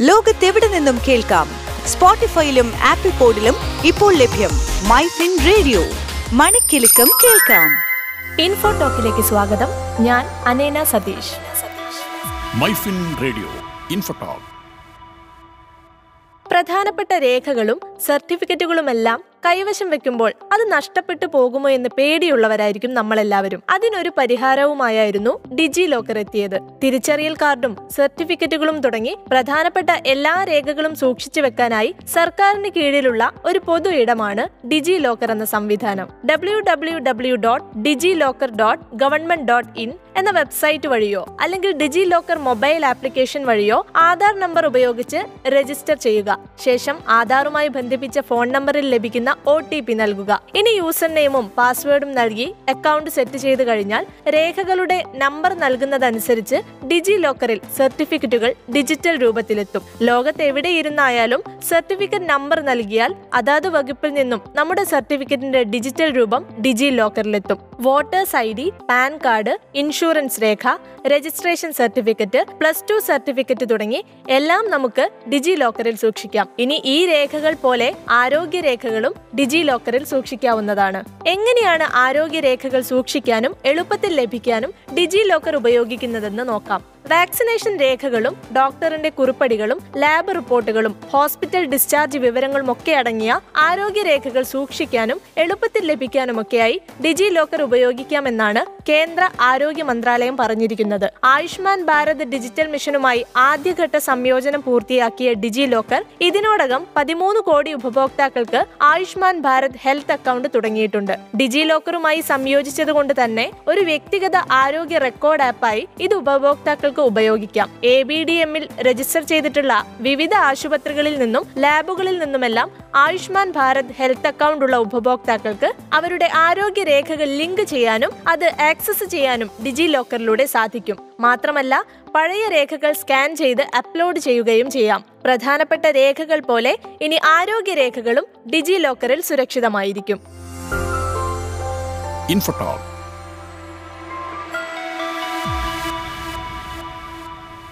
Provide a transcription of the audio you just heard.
ലോകത്തെവിടെ നിന്നും കേൾക്കാം? സ്പോട്ടിഫൈയിലും ആപ്പിൾ പോഡിലും ഇപ്പോൾ ലഭ്യം മൈ ഫിൻ റേഡിയോ. മണിക്കെലക്കം കേൾക്കാം. ഇൻഫോ ടോക്കിലേക്ക് സ്വാഗതം. ഞാൻ Aneena Satheesh. Myfin radio info talk. പ്രധാനപ്പെട്ട രേഖകളും സർട്ടിഫിക്കറ്റുകളുമെല്ലാം കൈവശം വെക്കുമ്പോൾ അത് നഷ്ടപ്പെട്ടു പോകുമോ എന്ന് പേടിയുള്ളവരായിരിക്കും നമ്മളെല്ലാവരും. അതിനൊരു പരിഹാരവുമായിരുന്നു ഡിജി ലോക്കർ എത്തിയത്. തിരിച്ചറിയൽ കാർഡും സർട്ടിഫിക്കറ്റുകളും തുടങ്ങി പ്രധാനപ്പെട്ട എല്ലാ രേഖകളും സൂക്ഷിച്ചു വെക്കാനായി സർക്കാരിന് കീഴിലുള്ള ഒരു പൊതു ഇടമാണ് ഡിജി ലോക്കർ എന്ന സംവിധാനം. W W W dot DigiLocker dot government dot in എന്ന വെബ്സൈറ്റ് വഴിയോ അല്ലെങ്കിൽ ഡിജി ലോക്കർ മൊബൈൽ ആപ്ലിക്കേഷൻ വഴിയോ ആധാർ നമ്പർ ഉപയോഗിച്ച് രജിസ്റ്റർ ചെയ്യുക. ശേഷം ആധാറുമായി ബന്ധിപ്പിച്ച ഫോൺ നമ്പറിൽ ലഭിക്കുന്ന ഒ ടി പി നൽകുക. ഇനി യൂസർ നെയിമും പാസ്വേഡും നൽകി അക്കൗണ്ട് സെറ്റ് ചെയ്ത് കഴിഞ്ഞാൽ രേഖകളുടെ നമ്പർ നൽകുന്നതനുസരിച്ച് ഡിജി ലോക്കറിൽ സർട്ടിഫിക്കറ്റുകൾ ഡിജിറ്റൽ രൂപത്തിലെത്തും. ലോകത്ത് എവിടെയിരുന്നായാലും സർട്ടിഫിക്കറ്റ് നമ്പർ നൽകിയാൽ അതാത് വകുപ്പിൽ നിന്നും നമ്മുടെ സർട്ടിഫിക്കറ്റിന്റെ ഡിജിറ്റൽ രൂപം ഡിജി ലോക്കറിലെത്തും voters ID PAN card insurance രേഖ registration certificate plus two certificate തുടങ്ങി എല്ലാം നമുക്ക് ഡിജി ലോക്കറിൽ സൂക്ഷിക്കാം. ഇനി ഈ രേഖകൾ പോലെ ആരോഗ്യ രേഖകളും ഡിജി ലോക്കറിൽ സൂക്ഷിക്കാവുന്നതാണ്. എങ്ങനെയാണ് ആരോഗ്യ രേഖകൾ സൂക്ഷിക്കാനും എളുപ്പത്തിൽ ലഭിക്കാനും ഡിജി ലോക്കർ ഉപയോഗിക്കുന്നതെന്ന് നോക്കാം. വാക്സിനേഷൻ രേഖകളും ഡോക്ടറിന്റെ കുറിപ്പടികളും ലാബ് റിപ്പോർട്ടുകളും ഹോസ്പിറ്റൽ ഡിസ്ചാർജ് വിവരങ്ങളും ഒക്കെ അടങ്ങിയ ആരോഗ്യ രേഖകൾ സൂക്ഷിക്കാനും എളുപ്പത്തിൽ ലഭിക്കാനുമൊക്കെയായി ഡിജി ലോക്കർ ഉപയോഗിക്കാമെന്നാണ് കേന്ദ്ര ആരോഗ്യ മന്ത്രാലയം പറഞ്ഞിരിക്കുന്നത്. ആയുഷ്മാൻ ഭാരത് ഡിജിറ്റൽ മിഷനുമായി ആദ്യഘട്ട സംയോജനം പൂർത്തിയാക്കിയ ഡിജി ലോക്കർ ഇതിനോടകം പതിമൂന്ന് കോടി ഉപഭോക്താക്കൾക്ക് ആയുഷ്മാൻ ഭാരത് ഹെൽത്ത് അക്കൗണ്ട് തുടങ്ങിയിട്ടുണ്ട്. ഡിജി ലോക്കറുമായി സംയോജിച്ചതുകൊണ്ട് തന്നെ ഒരു വ്യക്തിഗത ആരോഗ്യ റെക്കോർഡ് ആപ്പായി ഇത് ഉപഭോക്താക്കൾക്ക് ഉപയോഗിക്കാം. എ ബി ഡി എമ്മിൽ രജിസ്റ്റർ ചെയ്തിട്ടുള്ള വിവിധ ആശുപത്രികളിൽ നിന്നും ലാബുകളിൽ നിന്നുമെല്ലാം ആയുഷ്മാൻ ഭാരത് ഹെൽത്ത് അക്കൗണ്ട് ഉള്ള ഉപഭോക്താക്കൾക്ക് അവരുടെ ആരോഗ്യ രേഖകൾ ലിങ്ക് ചെയ്യാനും അത് ആക്സസ് ചെയ്യാനും ഡിജി ലോക്കറിലൂടെ സാധിക്കും. മാത്രമല്ല പഴയ രേഖകൾ സ്കാൻ ചെയ്ത് അപ്ലോഡ് ചെയ്യുകയും ചെയ്യാം. പ്രധാനപ്പെട്ട രേഖകൾ പോലെ ഇനി ആരോഗ്യ രേഖകളും ഡിജി ലോക്കറിൽ സുരക്ഷിതമായിരിക്കും. ഇൻഫോടോക്ക്